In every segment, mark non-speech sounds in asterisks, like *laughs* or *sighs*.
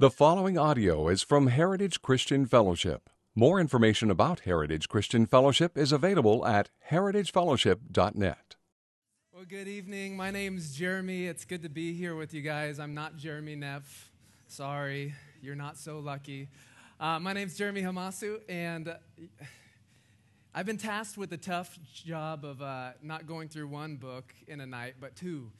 The following audio is from Heritage Christian Fellowship. More information about Heritage Christian Fellowship is available at heritagefellowship.net. Well, good evening. My name's Jeremy. It's good to be here with you guys. I'm not Jeremy Neff. Sorry, you're not so lucky. Uh, my name's Jeremy Hamasu, and I've been tasked with the tough job of uh, not going through one book in a night, but two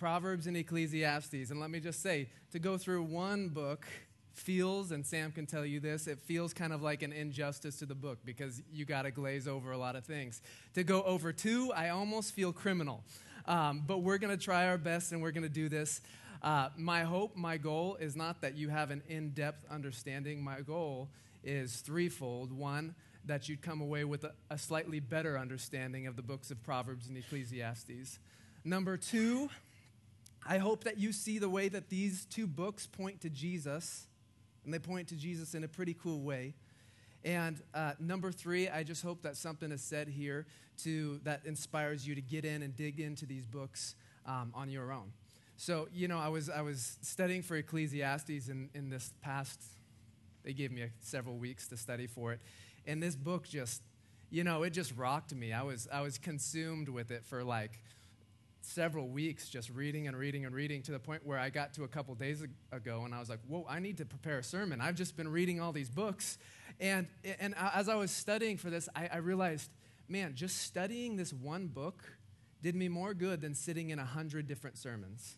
Proverbs and Ecclesiastes. And let me just say, to go through one book feels, and Sam can tell you this, it feels kind of like an injustice to the book because you got to glaze over a lot of things. To go over two, I almost feel criminal. Um, but we're going to try our best and we're going to do this. Uh, my hope, my goal is not that you have an in depth understanding. My goal is threefold. One, that you'd come away with a, a slightly better understanding of the books of Proverbs and Ecclesiastes. Number two, I hope that you see the way that these two books point to Jesus, and they point to Jesus in a pretty cool way. And uh, number three, I just hope that something is said here to that inspires you to get in and dig into these books um, on your own. So, you know, I was, I was studying for Ecclesiastes in, in this past, they gave me a, several weeks to study for it. And this book just, you know, it just rocked me. I was, I was consumed with it for like several weeks just reading and reading and reading to the point where I got to a couple days ago and I was like, whoa, I need to prepare a sermon. I've just been reading all these books. And, and as I was studying for this, I, I realized, man, just studying this one book did me more good than sitting in a hundred different sermons.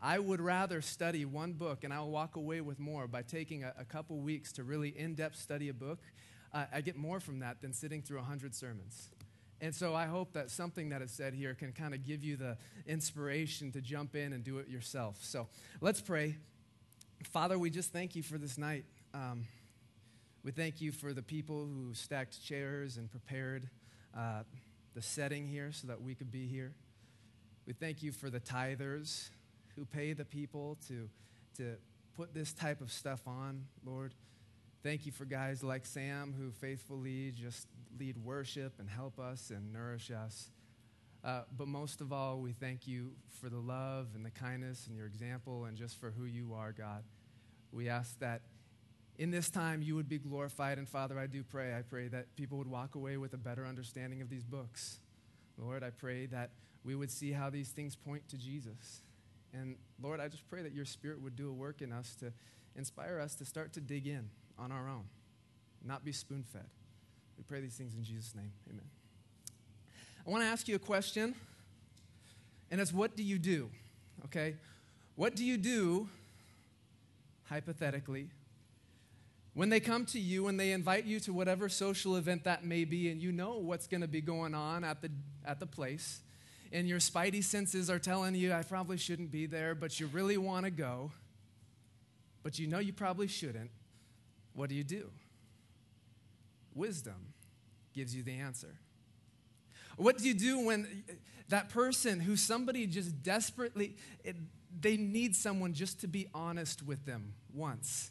I would rather study one book and I'll walk away with more by taking a, a couple weeks to really in depth study a book. Uh, I get more from that than sitting through a hundred sermons. And so I hope that something that is said here can kind of give you the inspiration to jump in and do it yourself. So let's pray. Father, we just thank you for this night. Um, we thank you for the people who stacked chairs and prepared uh, the setting here so that we could be here. We thank you for the tithers who pay the people to, to put this type of stuff on, Lord. Thank you for guys like Sam who faithfully just lead worship and help us and nourish us. Uh, but most of all, we thank you for the love and the kindness and your example and just for who you are, God. We ask that in this time you would be glorified. And Father, I do pray. I pray that people would walk away with a better understanding of these books. Lord, I pray that we would see how these things point to Jesus. And Lord, I just pray that your spirit would do a work in us to inspire us to start to dig in on our own, not be spoon fed. We pray these things in Jesus' name. Amen. I want to ask you a question, and it's what do you do? Okay? What do you do, hypothetically, when they come to you and they invite you to whatever social event that may be, and you know what's going to be going on at the, at the place, and your spidey senses are telling you, I probably shouldn't be there, but you really want to go, but you know you probably shouldn't, what do you do? Wisdom gives you the answer. What do you do when that person who somebody just desperately, they need someone just to be honest with them once?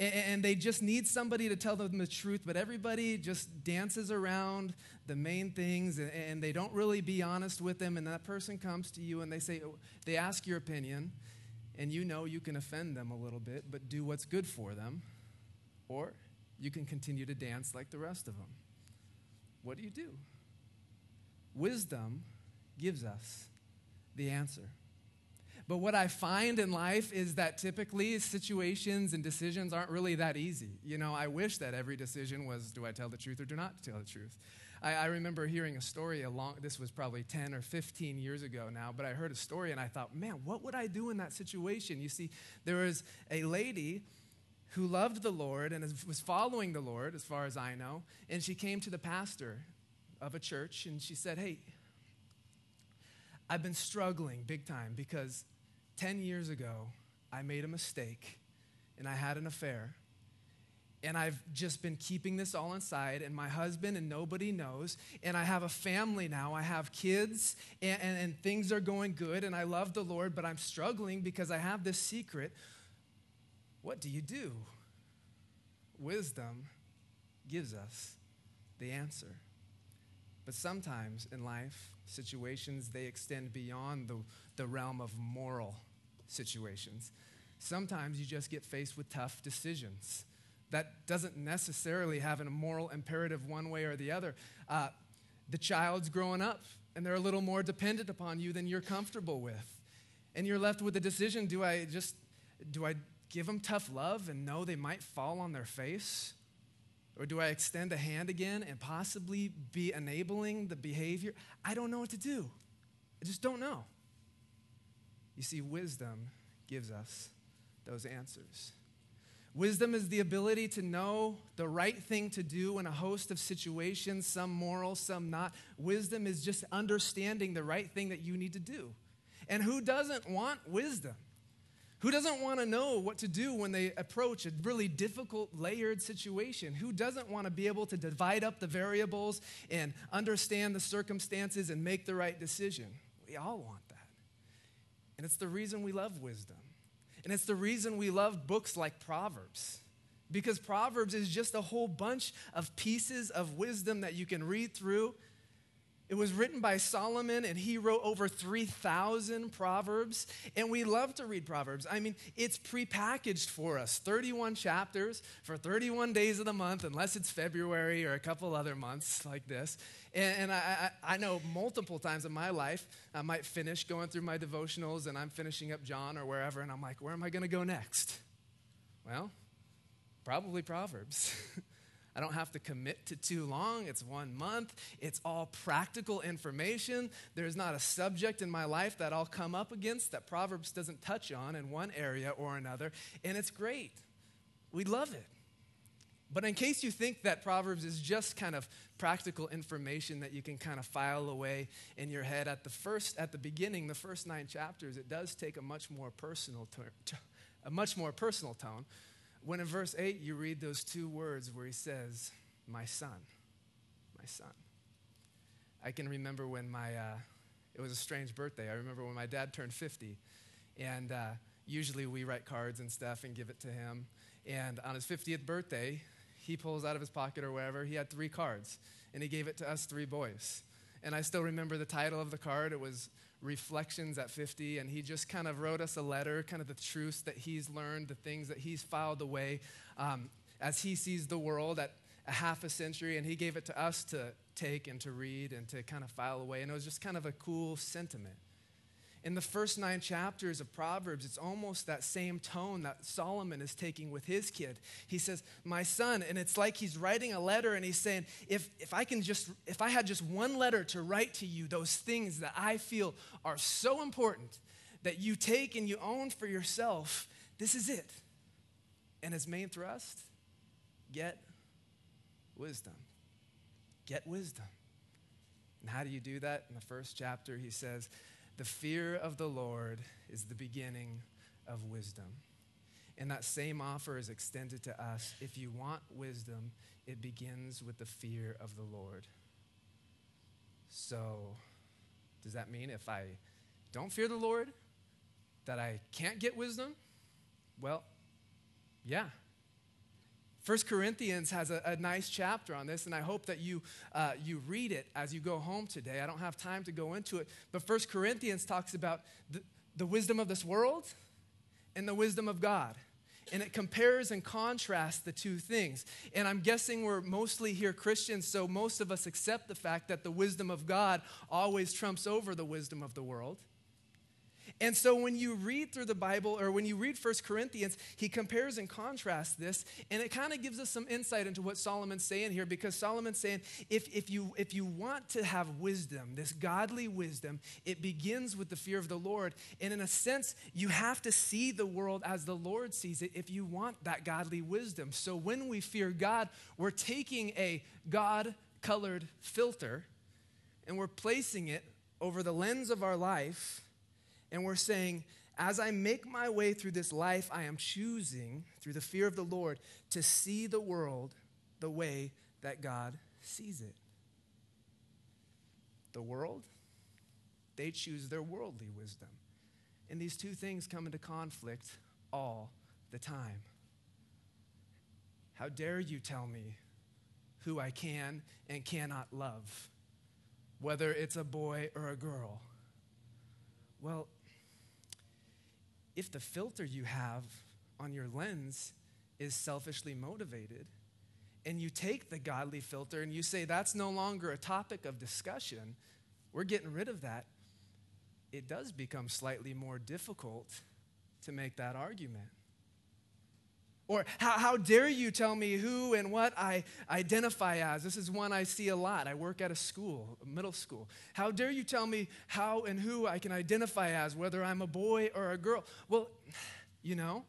And they just need somebody to tell them the truth, but everybody just dances around the main things and they don't really be honest with them. And that person comes to you and they say, they ask your opinion, and you know you can offend them a little bit, but do what's good for them. Or you can continue to dance like the rest of them. What do you do? Wisdom gives us the answer. But what I find in life is that typically situations and decisions aren't really that easy. You know, I wish that every decision was do I tell the truth or do not tell the truth. I, I remember hearing a story along, this was probably 10 or 15 years ago now, but I heard a story and I thought, man, what would I do in that situation? You see, there was a lady who loved the Lord and was following the Lord, as far as I know. And she came to the pastor of a church and she said, Hey, I've been struggling big time because 10 years ago, I made a mistake and I had an affair. And I've just been keeping this all inside, and my husband and nobody knows. And I have a family now. I have kids, and, and, and things are going good, and I love the Lord, but I'm struggling because I have this secret. What do you do? Wisdom gives us the answer. But sometimes in life, situations they extend beyond the, the realm of moral situations. Sometimes you just get faced with tough decisions. That doesn't necessarily have a moral imperative one way or the other. Uh, the child's growing up and they're a little more dependent upon you than you're comfortable with. And you're left with the decision do I just, do I give them tough love and know they might fall on their face? Or do I extend a hand again and possibly be enabling the behavior? I don't know what to do. I just don't know. You see, wisdom gives us those answers. Wisdom is the ability to know the right thing to do in a host of situations, some moral, some not. Wisdom is just understanding the right thing that you need to do. And who doesn't want wisdom? Who doesn't want to know what to do when they approach a really difficult, layered situation? Who doesn't want to be able to divide up the variables and understand the circumstances and make the right decision? We all want that. And it's the reason we love wisdom. And it's the reason we love books like Proverbs. Because Proverbs is just a whole bunch of pieces of wisdom that you can read through. It was written by Solomon, and he wrote over 3,000 Proverbs. And we love to read Proverbs. I mean, it's prepackaged for us 31 chapters for 31 days of the month, unless it's February or a couple other months like this. And, and I, I, I, know multiple times in my life, I might finish going through my devotionals and I'm finishing up John or wherever, and I'm like, where am I going to go next? Well, probably Proverbs. *laughs* I don't have to commit to too long. It's one month. It's all practical information. There's not a subject in my life that I'll come up against that Proverbs doesn't touch on in one area or another. And it's great. We love it. But in case you think that Proverbs is just kind of practical information that you can kind of file away in your head at the first at the beginning, the first 9 chapters, it does take a much more personal ter- *laughs* a much more personal tone. When in verse 8 you read those two words where he says, "My son." My son. I can remember when my uh, it was a strange birthday. I remember when my dad turned 50 and uh, usually we write cards and stuff and give it to him. And on his 50th birthday, he pulls out of his pocket or wherever, he had three cards, and he gave it to us three boys. And I still remember the title of the card. It was Reflections at 50, and he just kind of wrote us a letter, kind of the truths that he's learned, the things that he's filed away um, as he sees the world at a half a century, and he gave it to us to take and to read and to kind of file away. And it was just kind of a cool sentiment in the first nine chapters of Proverbs, it's almost that same tone that Solomon is taking with his kid. He says, My son, and it's like he's writing a letter and he's saying, if, if I can just, if I had just one letter to write to you, those things that I feel are so important that you take and you own for yourself, this is it. And his main thrust get wisdom. Get wisdom. And how do you do that? In the first chapter, he says, the fear of the Lord is the beginning of wisdom. And that same offer is extended to us. If you want wisdom, it begins with the fear of the Lord. So, does that mean if I don't fear the Lord, that I can't get wisdom? Well, yeah, First Corinthians has a, a, nice chapter on this, and I hope that you, uh, you read it as you go home today. I don't have time to go into it, but First Corinthians talks about the, the wisdom of this world and the wisdom of God. And it compares and contrasts the two things. And I'm guessing we're mostly here Christians, so most of us accept the fact that the wisdom of God always trumps over the wisdom of the world. And so when you read through the Bible or when you read First Corinthians, he compares and contrasts this, and it kind of gives us some insight into what Solomon's saying here because Solomon's saying if, if, you, if you want to have wisdom, this godly wisdom, it begins with the fear of the Lord. And in a sense, you have to see the world as the Lord sees it if you want that godly wisdom. So when we fear God, we're taking a God colored filter and we're placing it over the lens of our life and we're saying, as I make my way through this life, I am choosing, through the fear of the Lord, to see the world the way that God sees it. The world, they choose their worldly wisdom. And these two things come into conflict all the time. How dare you tell me who I can and cannot love, whether it's a boy or a girl? Well, if the filter you have on your lens is selfishly motivated, and you take the godly filter and you say that's no longer a topic of discussion, we're getting rid of that, it does become slightly more difficult to make that argument. Or how, how dare you tell me who and what I identify as? This is one I see a lot. I work at a school, a middle school. How dare you tell me how and who I can identify as, whether I'm a boy or a girl? Well, *sighs* you know,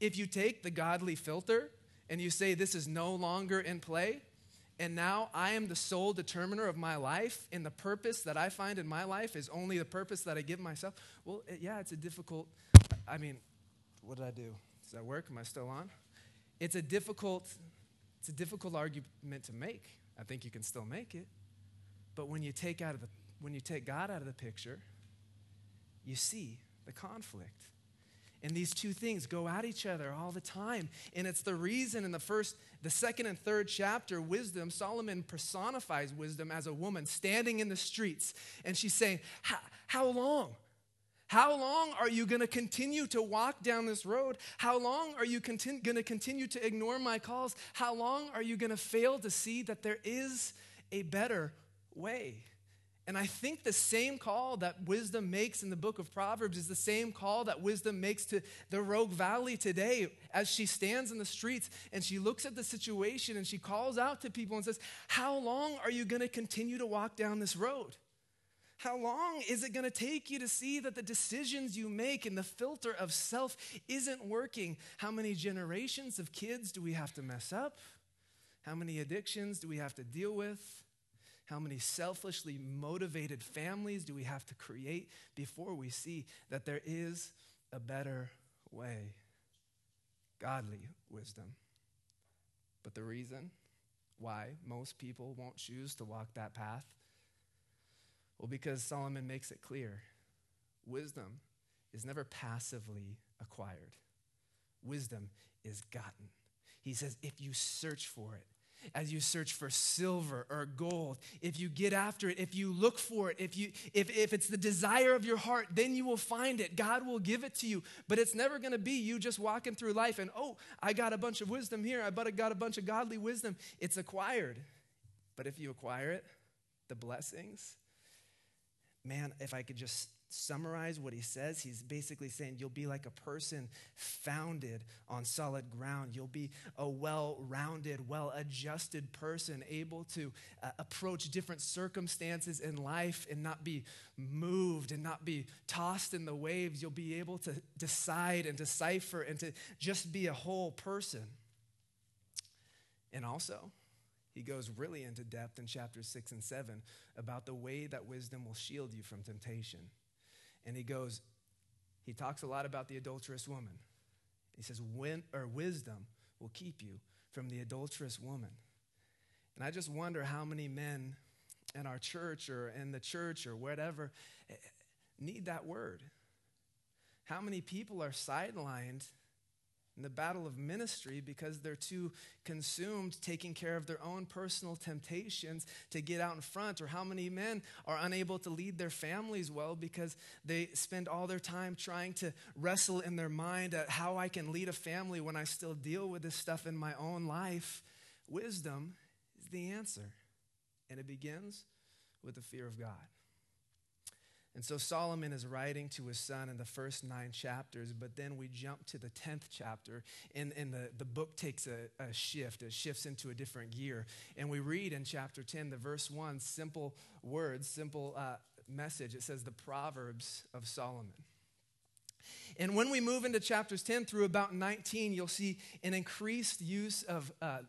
if you take the godly filter and you say this is no longer in play, and now I am the sole determiner of my life, and the purpose that I find in my life is only the purpose that I give myself, well, yeah, it's a difficult, I mean, what did I do? Does that work? Am I still on? It's a difficult, it's a difficult argument to make. I think you can still make it. But when you take out of the when you take God out of the picture, you see the conflict. And these two things go at each other all the time. And it's the reason in the first, the second and third chapter, wisdom, Solomon personifies wisdom as a woman standing in the streets. And she's saying, How long? How long are you going to continue to walk down this road? How long are you going to continue to ignore my calls? How long are you going to fail to see that there is a better way? And I think the same call that wisdom makes in the book of Proverbs is the same call that wisdom makes to the Rogue Valley today as she stands in the streets and she looks at the situation and she calls out to people and says, How long are you going to continue to walk down this road? How long is it going to take you to see that the decisions you make and the filter of self isn't working? How many generations of kids do we have to mess up? How many addictions do we have to deal with? How many selfishly motivated families do we have to create before we see that there is a better way? Godly wisdom. But the reason why most people won't choose to walk that path well, because Solomon makes it clear wisdom is never passively acquired, wisdom is gotten. He says, if you search for it, as you search for silver or gold if you get after it if you look for it if you if, if it's the desire of your heart then you will find it. God will give it to you. But it's never going to be you just walking through life and oh i got a bunch of wisdom here. I got a bunch of godly wisdom. It's acquired. But if you acquire it the blessings man, if I could just summarize what he says, he's basically saying you'll be like a person founded on solid ground. You'll be a well rounded, well adjusted person, able to uh, approach different circumstances in life and not be moved and not be tossed in the waves. You'll be able to decide and decipher and to just be a whole person. And also, he goes really into depth in chapters 6 and 7 about the way that wisdom will shield you from temptation. And he goes, he talks a lot about the adulterous woman. He says, When, or wisdom will keep you from the adulterous woman. And I just wonder how many men in our church or in the church or whatever eh, need that word. How many people are sidelined in the battle of ministry because they're too consumed taking care of their own personal temptations to get out in front, or how many men are unable to lead their families well because they spend all their time trying to wrestle in their mind at how I can lead a family when I still deal with this stuff in my own life. Wisdom is the answer, and it begins with the fear of God. And so Solomon is writing to his son in the first nine chapters, but then we jump to the 10th chapter, and, and the, the book takes a, a shift. It shifts into a different gear. And we read in chapter 10, the verse 1, simple words, simple uh, message. It says, The Proverbs of Solomon. And when we move into chapters 10 through about 19, you'll see an increased use of uh,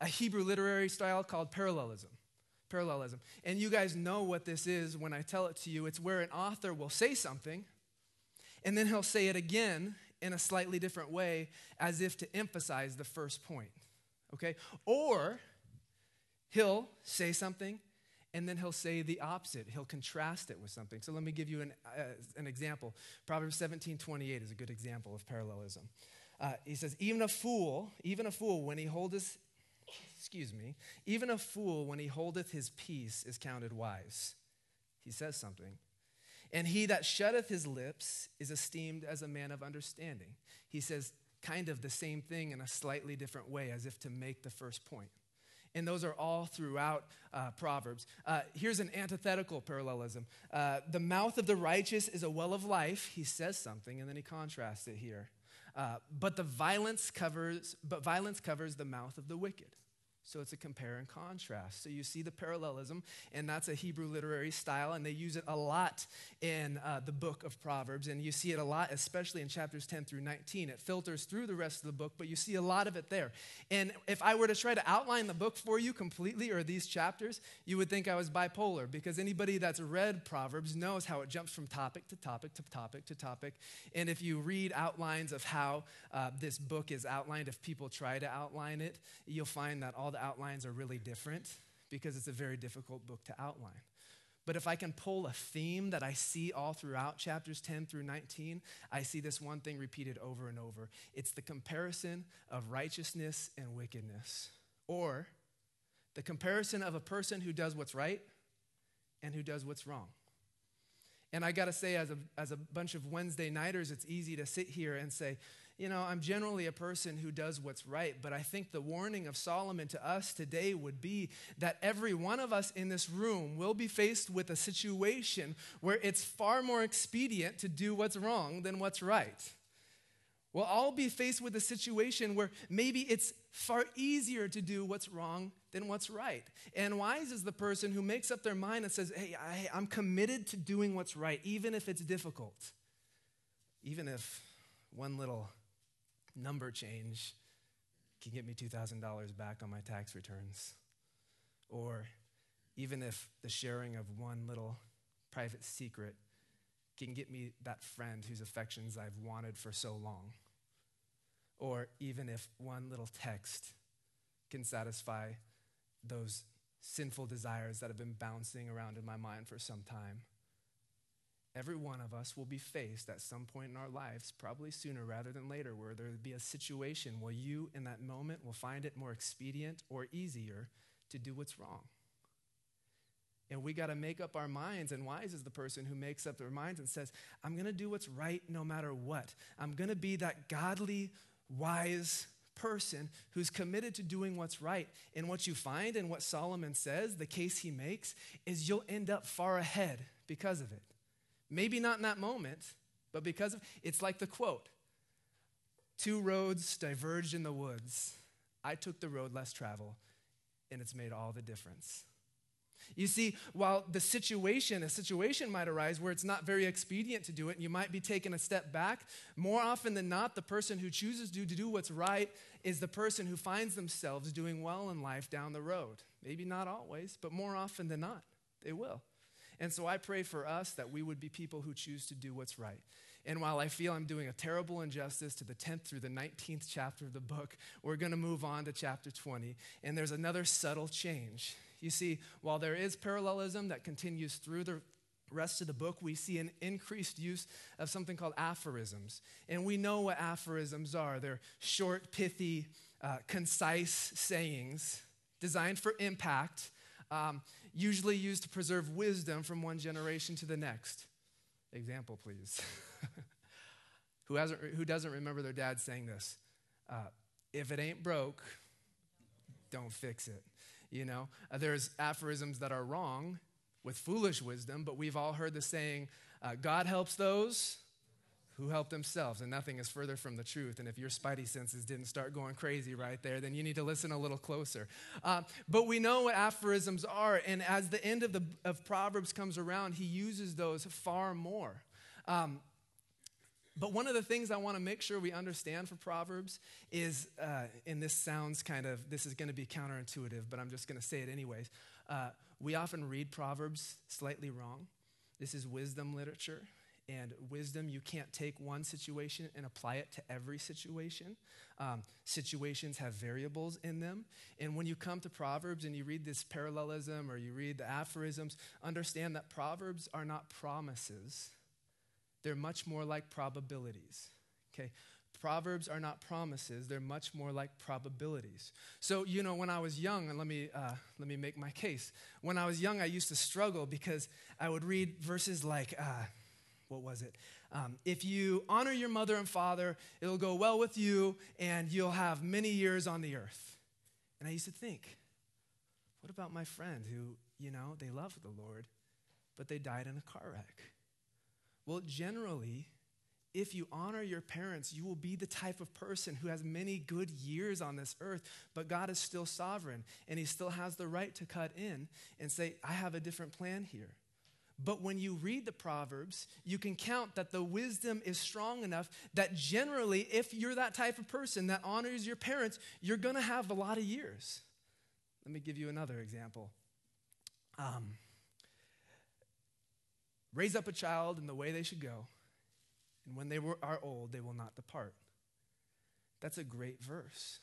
a Hebrew literary style called parallelism parallelism. And you guys know what this is when I tell it to you. It's where an author will say something, and then he'll say it again in a slightly different way as if to emphasize the first point. Okay? Or he'll say something and then he'll say the opposite. He'll contrast it with something. So let me give you an, uh, an example. Proverbs 17 28 is a good example of parallelism. Uh, he says, Even a fool, even a fool, when he holdeth excuse me, even a fool when he holdeth his peace is counted wise. He says something. And he that shutteth his lips is esteemed as a man of understanding. He says kind of the same thing in a slightly different way, as if to make the first point. And those are all throughout uh, Proverbs. Uh, here's an antithetical parallelism. Uh, the mouth of the righteous is a well of life. He says something, and then he contrasts it here. Uh, but the violence covers, but violence covers the mouth of the wicked. So it's a compare and contrast. So you see the parallelism, and that's a Hebrew literary style, and they use it a lot in uh, the book of Proverbs. And you see it a lot, especially in chapters 10 through 19. It filters through the rest of the book, but you see a lot of it there. And if I were to try to outline the book for you completely, or these chapters, you would think I was bipolar, because anybody that's read Proverbs knows how it jumps from topic to topic to topic to topic. And if you read outlines of how uh, this book is outlined, if people try to outline it, you'll find that all the outlines are really different because it's a very difficult book to outline. But if I can pull a theme that I see all throughout chapters 10 through 19, I see this one thing repeated over and over. It's the comparison of righteousness and wickedness, or the comparison of a person who does what's right and who does what's wrong. And I got to say, as a, as a bunch of Wednesday nighters, it's easy to sit here and say, you know, I'm generally a person who does what's right, but I think the warning of Solomon to us today would be that every one of us in this room will be faced with a situation where it's far more expedient to do what's wrong than what's right. We'll all be faced with a situation where maybe it's far easier to do what's wrong than what's right. And wise is the person who makes up their mind and says, Hey, I, am committed to doing what's right, even if it's difficult, even if one little number change can get me $2,000 back on my tax returns. Or even if the sharing of one little private secret can get me that friend whose affections I've wanted for so long. Or even if one little text can satisfy those sinful desires that have been bouncing around in my mind for some time. Every one of us will be faced at some point in our lives, probably sooner rather than later, where there will be a situation where you, in that moment, will find it more expedient or easier to do what's wrong. And we got to make up our minds. And wise is the person who makes up their minds and says, I'm going to do what's right no matter what. I'm going to be that godly, wise person who's committed to doing what's right. And what you find and what Solomon says, the case he makes, is you'll end up far ahead because of it. Maybe not in that moment, but because of it's like the quote Two roads diverged in the woods. I took the road less traveled, and it's made all the difference. You see, while the situation, a situation might arise where it's not very expedient to do it, and you might be taking a step back, more often than not, the person who chooses to do what's right is the person who finds themselves doing well in life down the road. Maybe not always, but more often than not, they will. And so I pray for us that we would be people who choose to do what's right. And while I feel I'm doing a terrible injustice to the 10th through the 19th chapter of the book, we're going to move on to chapter 20. And there's another subtle change. You see, while there is parallelism that continues through the rest of the book, we see an increased use of something called aphorisms. And we know what aphorisms are they're short, pithy, uh, concise sayings designed for impact. Um, usually used to preserve wisdom from one generation to the next. Example, please. *laughs* who, hasn't, who doesn't remember their dad saying this? Uh, if it ain't broke, don't fix it. You know, uh, there's aphorisms that are wrong with foolish wisdom, but we've all heard the saying, uh, God helps those who help themselves, and nothing is further from the truth. And if your spidey senses didn't start going crazy right there, then you need to listen a little closer. Uh, but we know what aphorisms are, and as the end of, the, of Proverbs comes around, he uses those far more. Um, but one of the things I want to make sure we understand for Proverbs is, uh, and this sounds kind of, this is going to be counterintuitive, but I'm just going to say it anyways. Uh, we often read Proverbs slightly wrong. This is wisdom literature and wisdom. You can't take one situation and apply it to every situation. Um, situations have variables in them. And when you come to Proverbs and you read this parallelism or you read the aphorisms, understand that Proverbs are not promises, they're much more like probabilities. Okay? Proverbs are not promises, they're much more like probabilities. So, you know, when I was young, and let me, uh, let me make my case. When I was young, I used to struggle because I would read verses like, uh, what was it? Um, if you honor your mother and father, it'll go well with you and you'll have many years on the earth. And I used to think, what about my friend who, you know, they love the Lord, but they died in a car wreck? Well, generally, if you honor your parents, you will be the type of person who has many good years on this earth, but God is still sovereign and He still has the right to cut in and say, I have a different plan here. But when you read the Proverbs, you can count that the wisdom is strong enough that generally, if you're that type of person that honors your parents, you're going to have a lot of years. Let me give you another example. Um, raise up a child in the way they should go and when they were, are old, they will not depart. That's a great verse.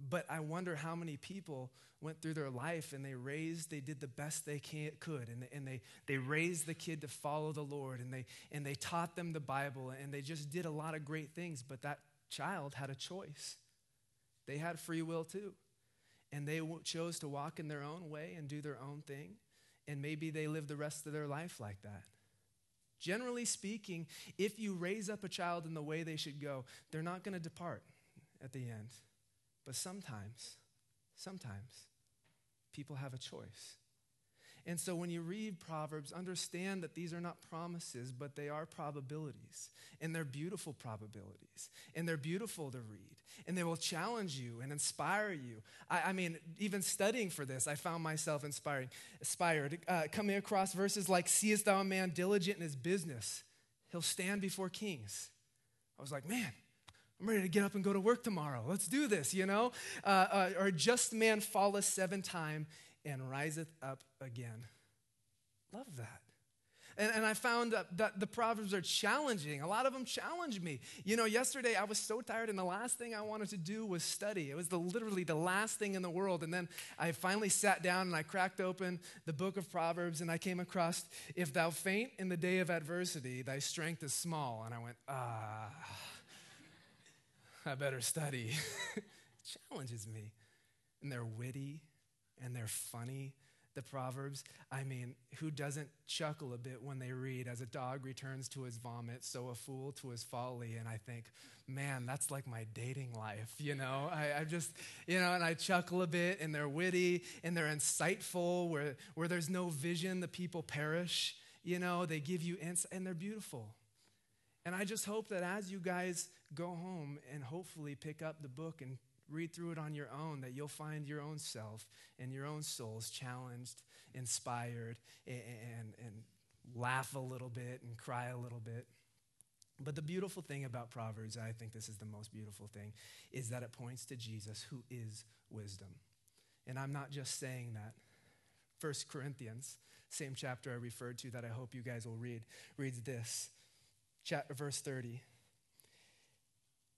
But I wonder how many people went through their life and they raised, they did the best they can, could, and, and they, they raised the kid to follow the Lord, and they, and they taught them the Bible, and they just did a lot of great things, but that child had a choice. They had free will too. And they chose to walk in their own way and do their own thing, and maybe they lived the rest of their life like that. Generally speaking, if you raise up a child in the way they should go, they're not going to depart at the end. But sometimes, sometimes, people have a choice. And so when you read Proverbs, understand that these are not promises, but they are probabilities. And they're beautiful probabilities. And they're beautiful to read. And they will challenge you and inspire you. I, I mean, even studying for this, I found myself inspiring, inspired, uh, coming across verses like, Seest thou a man diligent in his business? He'll stand before kings. I was like, man, I'm ready to get up and go to work tomorrow. Let's do this, you know? Uh, uh, or just man falleth seven times and riseth up again. Love that. And, and I found that, that the Proverbs are challenging. A lot of them challenge me. You know, yesterday I was so tired, and the last thing I wanted to do was study. It was the, literally the last thing in the world. And then I finally sat down and I cracked open the book of Proverbs, and I came across, If thou faint in the day of adversity, thy strength is small. And I went, Ah, I better study. *laughs* challenges me. And they're witty and they're funny. The Proverbs, I mean, who doesn't chuckle a bit when they read, as a dog returns to his vomit, so a fool to his folly? And I think, man, that's like my dating life, you know? I, I just, you know, and I chuckle a bit, and they're witty, and they're insightful. Where, where there's no vision, the people perish. You know, they give you insight, and they're beautiful. And I just hope that as you guys go home and hopefully pick up the book and read through it on your own, that you'll find your own self and your own souls challenged, inspired, and, and, and laugh a little bit and cry a little bit. But the beautiful thing about Proverbs, I think this is the most beautiful thing, is that it points to Jesus, who is wisdom. And I'm not just saying that. First Corinthians, same chapter I referred to that I hope you guys will read, reads this, chapter, verse 30.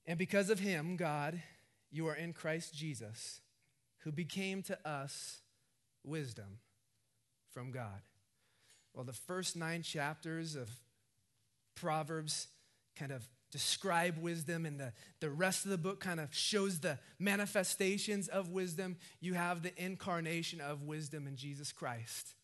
And because of him, God, you are in Christ Jesus, who became to us wisdom from God. Well, the first nine chapters of Proverbs kind of describe wisdom, and the, the rest of the book kind of shows the manifestations of wisdom. You have the incarnation of wisdom in Jesus Christ.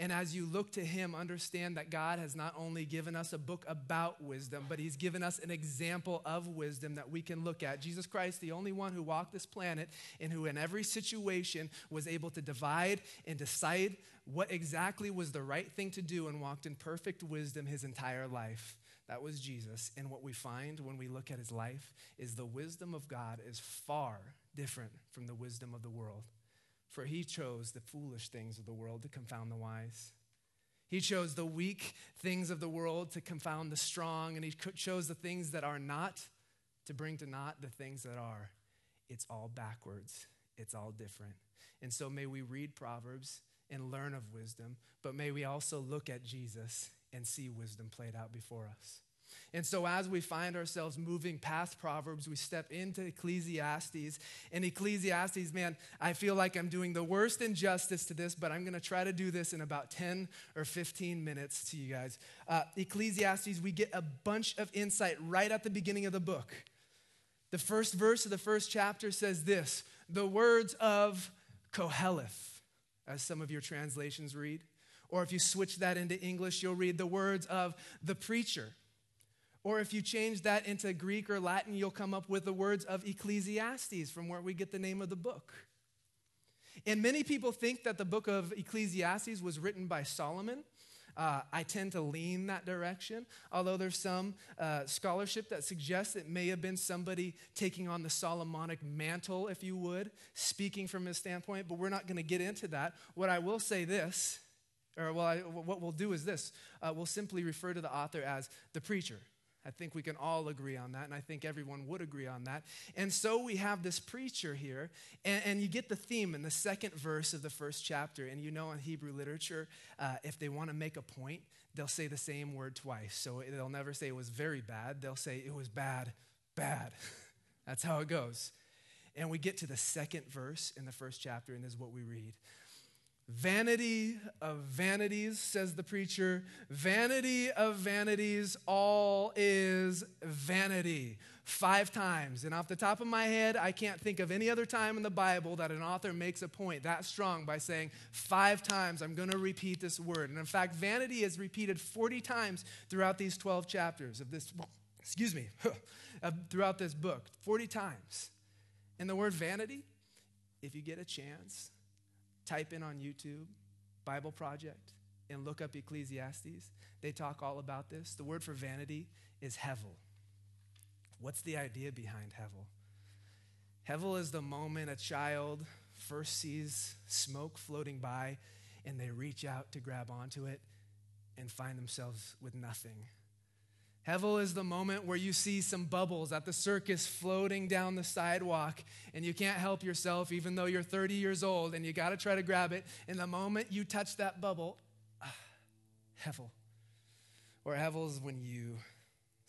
And as you look to Him, understand that God has not only given us a book about wisdom, but He's given us an example of wisdom that we can look at. Jesus Christ, the only one who walked this planet and who, in every situation, was able to divide and decide what exactly was the right thing to do and walked in perfect wisdom his entire life. That was Jesus. And what we find when we look at his life is the wisdom of God is far different from the wisdom of the world. For he chose the foolish things of the world to confound the wise. He chose the weak things of the world to confound the strong, and he chose the things that are not to bring to naught the things that are. It's all backwards, it's all different. And so may we read Proverbs and learn of wisdom, but may we also look at Jesus and see wisdom played out before us. And so, as we find ourselves moving past Proverbs, we step into Ecclesiastes. And Ecclesiastes, man, I feel like I'm doing the worst injustice to this, but I'm going to try to do this in about 10 or 15 minutes to you guys. Uh, Ecclesiastes, we get a bunch of insight right at the beginning of the book. The first verse of the first chapter says this the words of Koheleth, as some of your translations read Or if you switch that into English, you'll read the words of the preacher. Or if you change that into Greek or Latin, you'll come up with the words of Ecclesiastes, from where we get the name of the book. And many people think that the book of Ecclesiastes was written by Solomon. Uh, I tend to lean that direction, although there's some uh, scholarship that suggests it may have been somebody taking on the Solomonic mantle, if you would, speaking from his standpoint, but we're not going to get into that. What I will say this, or well, I, what we'll do is this uh, we'll simply refer to the author as the preacher. I think we can all agree on that, and I think everyone would agree on that. And so we have this preacher here, and, and you get the theme in the second verse of the first chapter. And you know, in Hebrew literature, uh, if they want to make a point, they'll say the same word twice. So they'll never say it was very bad, they'll say it was bad, bad. *laughs* That's how it goes. And we get to the second verse in the first chapter, and this is what we read. Vanity of vanities, says the preacher. Vanity of vanities, all is vanity. Five times. And off the top of my head, I can't think of any other time in the Bible that an author makes a point that strong by saying, Five times, I'm going to repeat this word. And in fact, vanity is repeated 40 times throughout these 12 chapters of this, excuse me, *laughs* throughout this book. 40 times. And the word vanity, if you get a chance, type in on YouTube, Bible Project, and look up Ecclesiastes. They talk all about this. The word for vanity is hevel. What's the idea behind hevel? Hevel is the moment a child first sees smoke floating by and they reach out to grab onto it and find themselves with nothing. Hevel is the moment where you see some bubbles at the circus floating down the sidewalk and you can't help yourself even though you're 30 years old and you got to try to grab it. And the moment you touch that bubble, ah, Hevel. Or Hevel is when you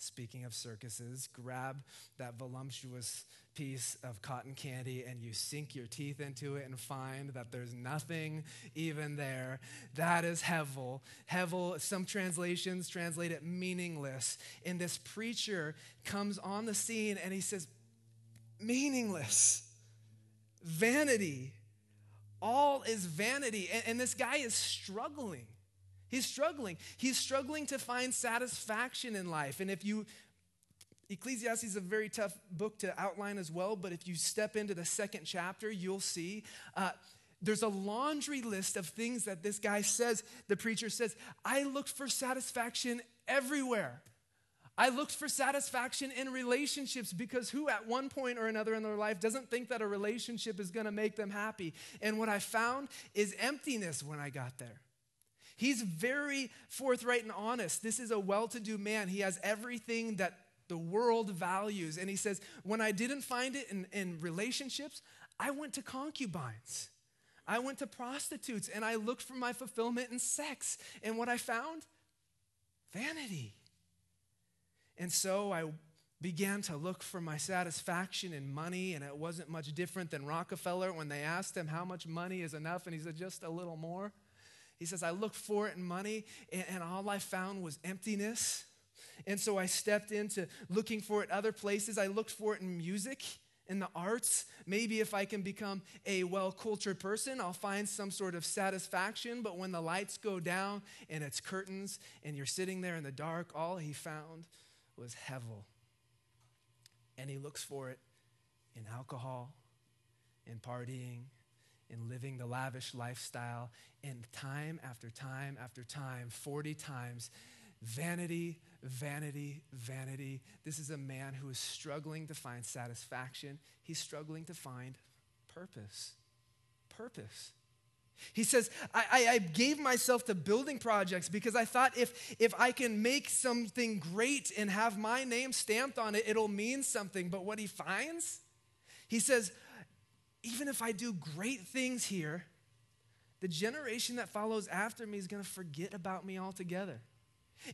speaking of circuses, grab that voluptuous piece of cotton candy and you sink your teeth into it and find that there's nothing even there. That is Hevel. Hevel, some translations translate it meaningless. And this preacher comes on the scene and he says, meaningless, vanity. All is vanity. And, and this guy is struggling. He's struggling. He's struggling to find satisfaction in life. And if you, Ecclesiastes is a very tough book to outline as well, but if you step into the second chapter, you'll see uh, there's a laundry list of things that this guy says. The preacher says, I looked for satisfaction everywhere. I looked for satisfaction in relationships because who at one point or another in their life doesn't think that a relationship is going to make them happy? And what I found is emptiness when I got there. He's very forthright and honest. This is a well to do man. He has everything that the world values. And he says, When I didn't find it in, in relationships, I went to concubines. I went to prostitutes and I looked for my fulfillment in sex. And what I found? Vanity. And so I began to look for my satisfaction in money, and it wasn't much different than Rockefeller when they asked him how much money is enough, and he said, just a little more. He says, I looked for it in money, and, and all I found was emptiness. And so I stepped into looking for it other places. I looked for it in music, in the arts. Maybe if I can become a well cultured person, I'll find some sort of satisfaction. But when the lights go down and it's curtains and you're sitting there in the dark, all he found was Hevel. And he looks for it in alcohol, in partying, in living the lavish lifestyle, and time after time after time, 40 times, vanity, vanity, vanity. This is a man who is struggling to find satisfaction. He's struggling to find purpose. Purpose. He says, I, I, I, gave myself to building projects because I thought if, if I can make something great and have my name stamped on it, it'll mean something. But what he finds, he says, even if I do great things here, the generation that follows after me is going to forget about me altogether.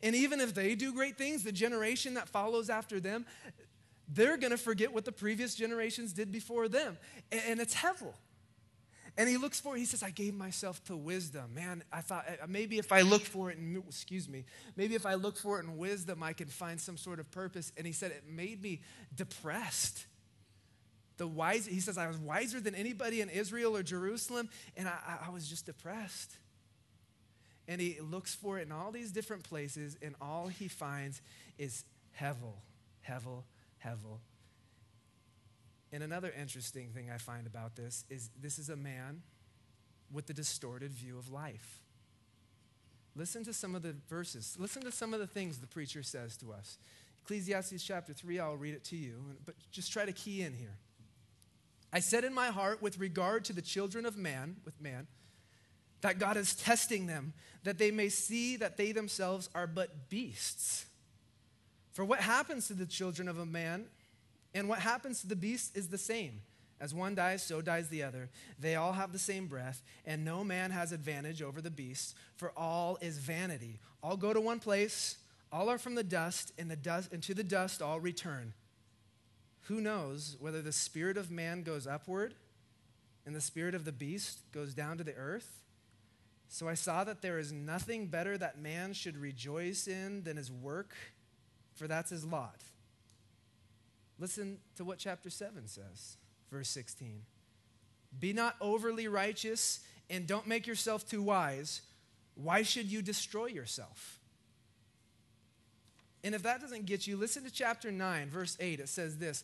And even if they do great things, the generation that follows after them, they're going to forget what the previous generations did before them. And it's Hevel. And he looks for it. He says, I gave myself to wisdom. Man, I thought uh, maybe if I look for it in, excuse me, maybe if I look for it in wisdom, I can find some sort of purpose. And he said, it made me depressed the wise, he says, I was wiser than anybody in Israel or Jerusalem, and I, I was just depressed. And he looks for it in all these different places, and all he finds is Hevel, Hevel, Hevel. And another interesting thing I find about this is this is a man with a distorted view of life. Listen to some of the verses. Listen to some of the things the preacher says to us. Ecclesiastes chapter 3, I'll read it to you, but just try to key in here. I said in my heart, with regard to the children of man, with man, that God is testing them, that they may see that they themselves are but beasts. For what happens to the children of a man and what happens to the beast is the same. As one dies, so dies the other. They all have the same breath, and no man has advantage over the beast, for all is vanity. All go to one place, all are from the dust, and, the dust, and to the dust all return. Who knows whether the spirit of man goes upward and the spirit of the beast goes down to the earth? So I saw that there is nothing better that man should rejoice in than his work, for that's his lot. Listen to what chapter 7 says, verse 16. Be not overly righteous and don't make yourself too wise. Why should you destroy yourself? And if that doesn't get you, listen to chapter 9, verse 8. It says this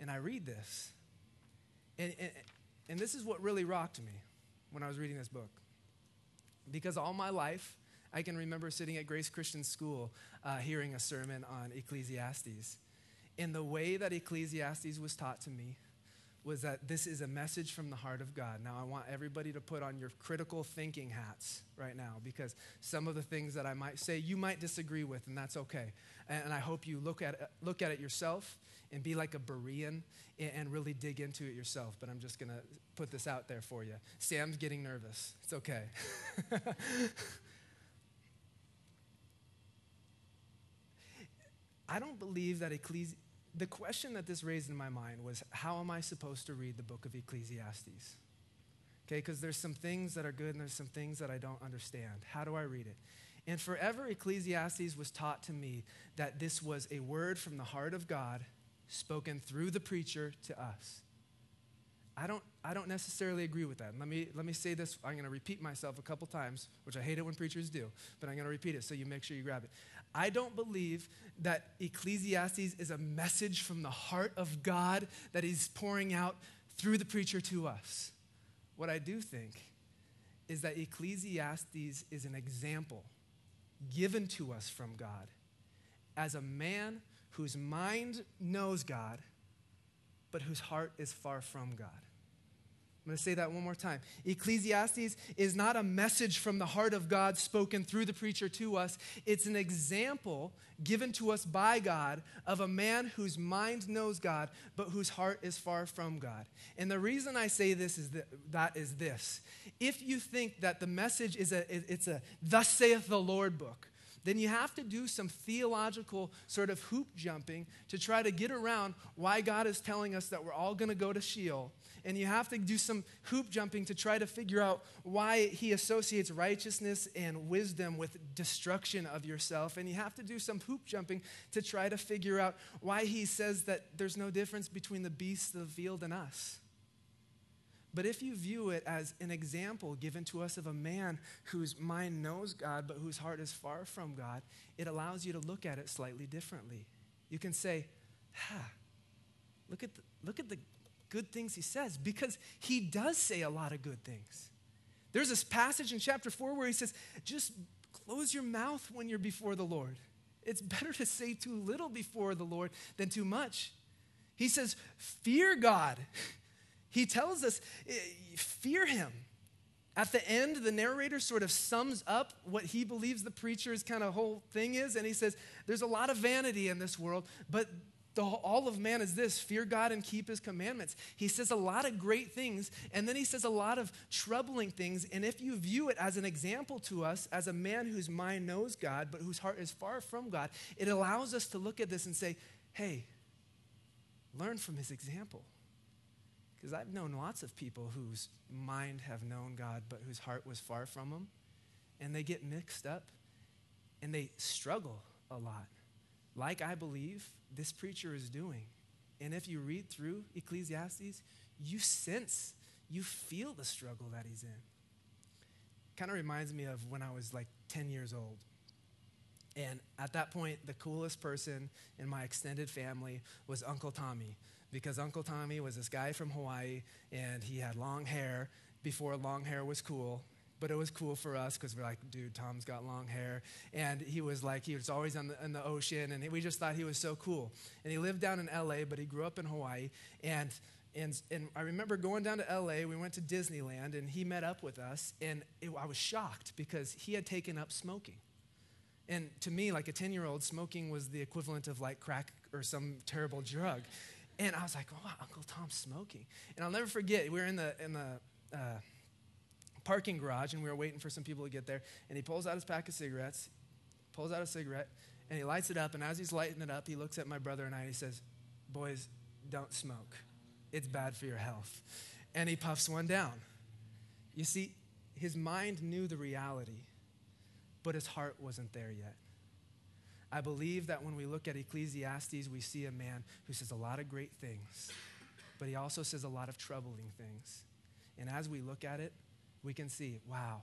And I read this. And, and, and, this is what really rocked me when I was reading this book. Because all my life, I can remember sitting at Grace Christian School uh, hearing a sermon on Ecclesiastes. And the way that Ecclesiastes was taught to me was that this is a message from the heart of God. Now, I want everybody to put on your critical thinking hats right now because some of the things that I might say you might disagree with, and that's okay. And, I hope you look at, it, look at it yourself and be like a Berean and, really dig into it yourself. But I'm just going to put this out there for you. Sam's getting nervous. It's okay. *laughs* I don't believe that Ecclesi- the question that this raised in my mind was how am I supposed to read the book of Ecclesiastes? Okay, because there's some things that are good and there's some things that I don't understand. How do I read it? And forever, Ecclesiastes was taught to me that this was a word from the heart of God spoken through the preacher to us. I don't, I don't necessarily agree with that. Let me, let me say this. I'm going to repeat myself a couple times, which I hate it when preachers do, but I'm going to repeat it so you make sure you grab it. I don't believe that Ecclesiastes is a message from the heart of God that He's pouring out through the preacher to us. What I do think is that Ecclesiastes is an example given to us from God as a man whose mind knows God, but whose heart is far from God. I'm going to say that one more time. Ecclesiastes is not a message from the heart of God spoken through the preacher to us. It's an example given to us by God of a man whose mind knows God, but whose heart is far from God. And the reason I say this is that, that is this. If you think that the message is a it's a thus saith the Lord book, then you have to do some theological sort of hoop jumping to try to get around why God is telling us that we're all going to go to Sheol. And you have to do some hoop jumping to try to figure out why he associates righteousness and wisdom with destruction of yourself. And you have to do some hoop jumping to try to figure out why he says that there's no difference between the beasts of the field and us. But if you view it as an example given to us of a man whose mind knows God but whose heart is far from God, it allows you to look at it slightly differently. You can say, ha, look at the, look at the good things he says because he does say a lot of good things. There's this passage in chapter 4 where he says, just close your mouth when you're before the Lord. It's better to say too little before the Lord than too much. He says, fear God. *laughs* He tells us, eh, fear him. At the end, the narrator sort of sums up what he believes the preacher's kind of whole thing is, and he says, There's a lot of vanity in this world, but the, all of man is this fear God and keep his commandments. He says a lot of great things, and then he says a lot of troubling things. And if you view it as an example to us, as a man whose mind knows God, but whose heart is far from God, it allows us to look at this and say, hey, learn from his example. Because I've known lots of people whose mind have known God, but whose heart was far from him, and they get mixed up and they struggle a lot like I believe this preacher is doing. And if you read through Ecclesiastes, you sense, you feel the struggle that he's in. Kind of reminds me of when I was like 10 years old. And at that point, the coolest person in my extended family was Uncle Tommy, because Uncle Tommy was this guy from Hawaii and he had long hair before long hair was cool but it was cool for us because we're like, dude, Tom's got long hair. And he was like, he was always on the, in the ocean, and we just thought he was so cool. And he lived down in LA, but he grew up in Hawaii. And, and, and I remember going down to LA, we went to Disneyland, and he met up with us, and it, I was shocked because he had taken up smoking. And to me, like a 10 year old, smoking was the equivalent of like crack or some terrible drug. And I was like, oh, Uncle Tom's smoking. And I'll never forget, we were in the, in the, uh, parking garage and we were waiting for some people to get there. And he pulls out his pack of cigarettes, pulls out a cigarette, and he lights it up. And as he's lighting it up, he looks at my brother and I and he says, Boys, don't smoke. It's bad for your health. And he puffs one down. You see, his mind knew the reality, but his heart wasn't there yet. I believe that when we look at Ecclesiastes, we see a man who says a lot of great things, but he also says a lot of troubling things. And as we look at it, we can see, wow,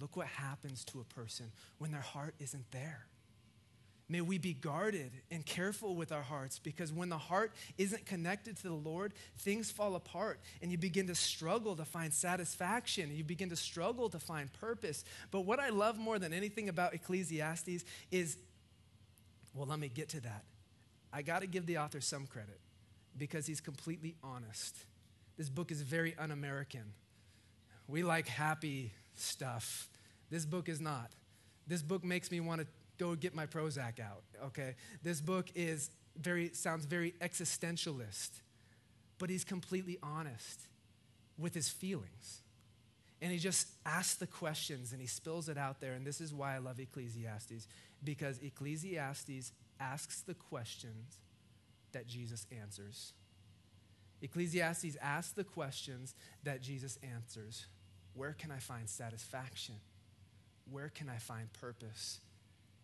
look what happens to a person when their heart isn't there. May we be guarded and careful with our hearts because when the heart isn't connected to the Lord, things fall apart and you begin to struggle to find satisfaction. You begin to struggle to find purpose. But what I love more than anything about Ecclesiastes is well, let me get to that. I got to give the author some credit because he's completely honest. This book is very un American. We like happy stuff. This book is not. This book makes me want to go get my Prozac out, okay? This book is very, sounds very existentialist, but he's completely honest with his feelings. And he just asks the questions and he spills it out there. And this is why I love Ecclesiastes, because Ecclesiastes asks the questions that Jesus answers. Ecclesiastes asks the questions that Jesus answers. Where can I find satisfaction? Where can I find purpose?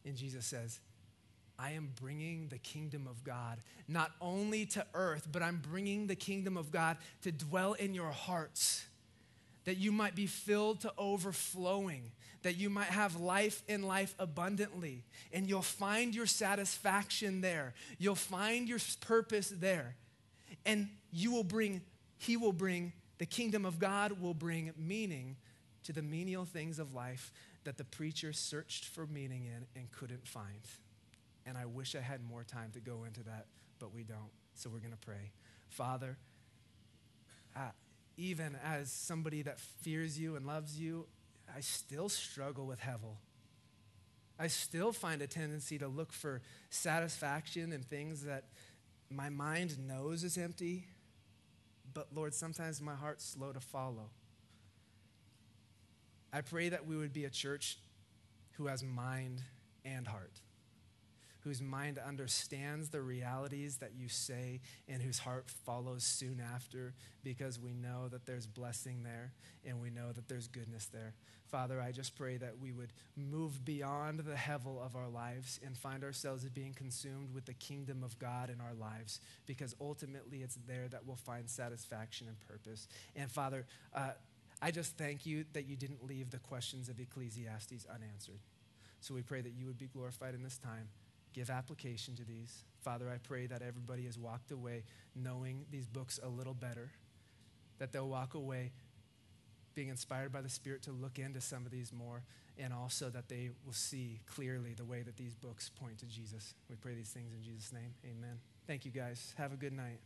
And Jesus says, I am bringing the kingdom of God not only to earth, but I'm bringing the kingdom of God to dwell in your hearts, that you might be filled to overflowing, that you might have life in life abundantly, and you'll find your satisfaction there. You'll find your purpose there. And you will bring, He will bring, the kingdom of God will bring meaning to the menial things of life that the preacher searched for meaning in and couldn't find. And I wish I had more time to go into that, but we don't. So we're going to pray. Father, even as somebody that fears you and loves you, I still struggle with Hevel. I still find a tendency to look for satisfaction in things that my mind knows is empty, but Lord, sometimes my heart's slow to follow. I pray that we would be a church who has mind and heart, whose mind understands the realities that you say, and whose heart follows soon after because we know that there's blessing there and we know that there's goodness there. Father, I just pray that we would move beyond the hevel of our lives and find ourselves being consumed with the kingdom of God in our lives because ultimately it's there that we'll find satisfaction and purpose. And Father, uh, I just thank you that you didn't leave the questions of Ecclesiastes unanswered. So we pray that you would be glorified in this time. Give application to these. Father, I pray that everybody has walked away knowing these books a little better, that they'll walk away being inspired by the Spirit to look into some of these more, and also that they will see clearly the way that these books point to Jesus. We pray these things in Jesus' name. Amen. Thank you, guys. Have a good night.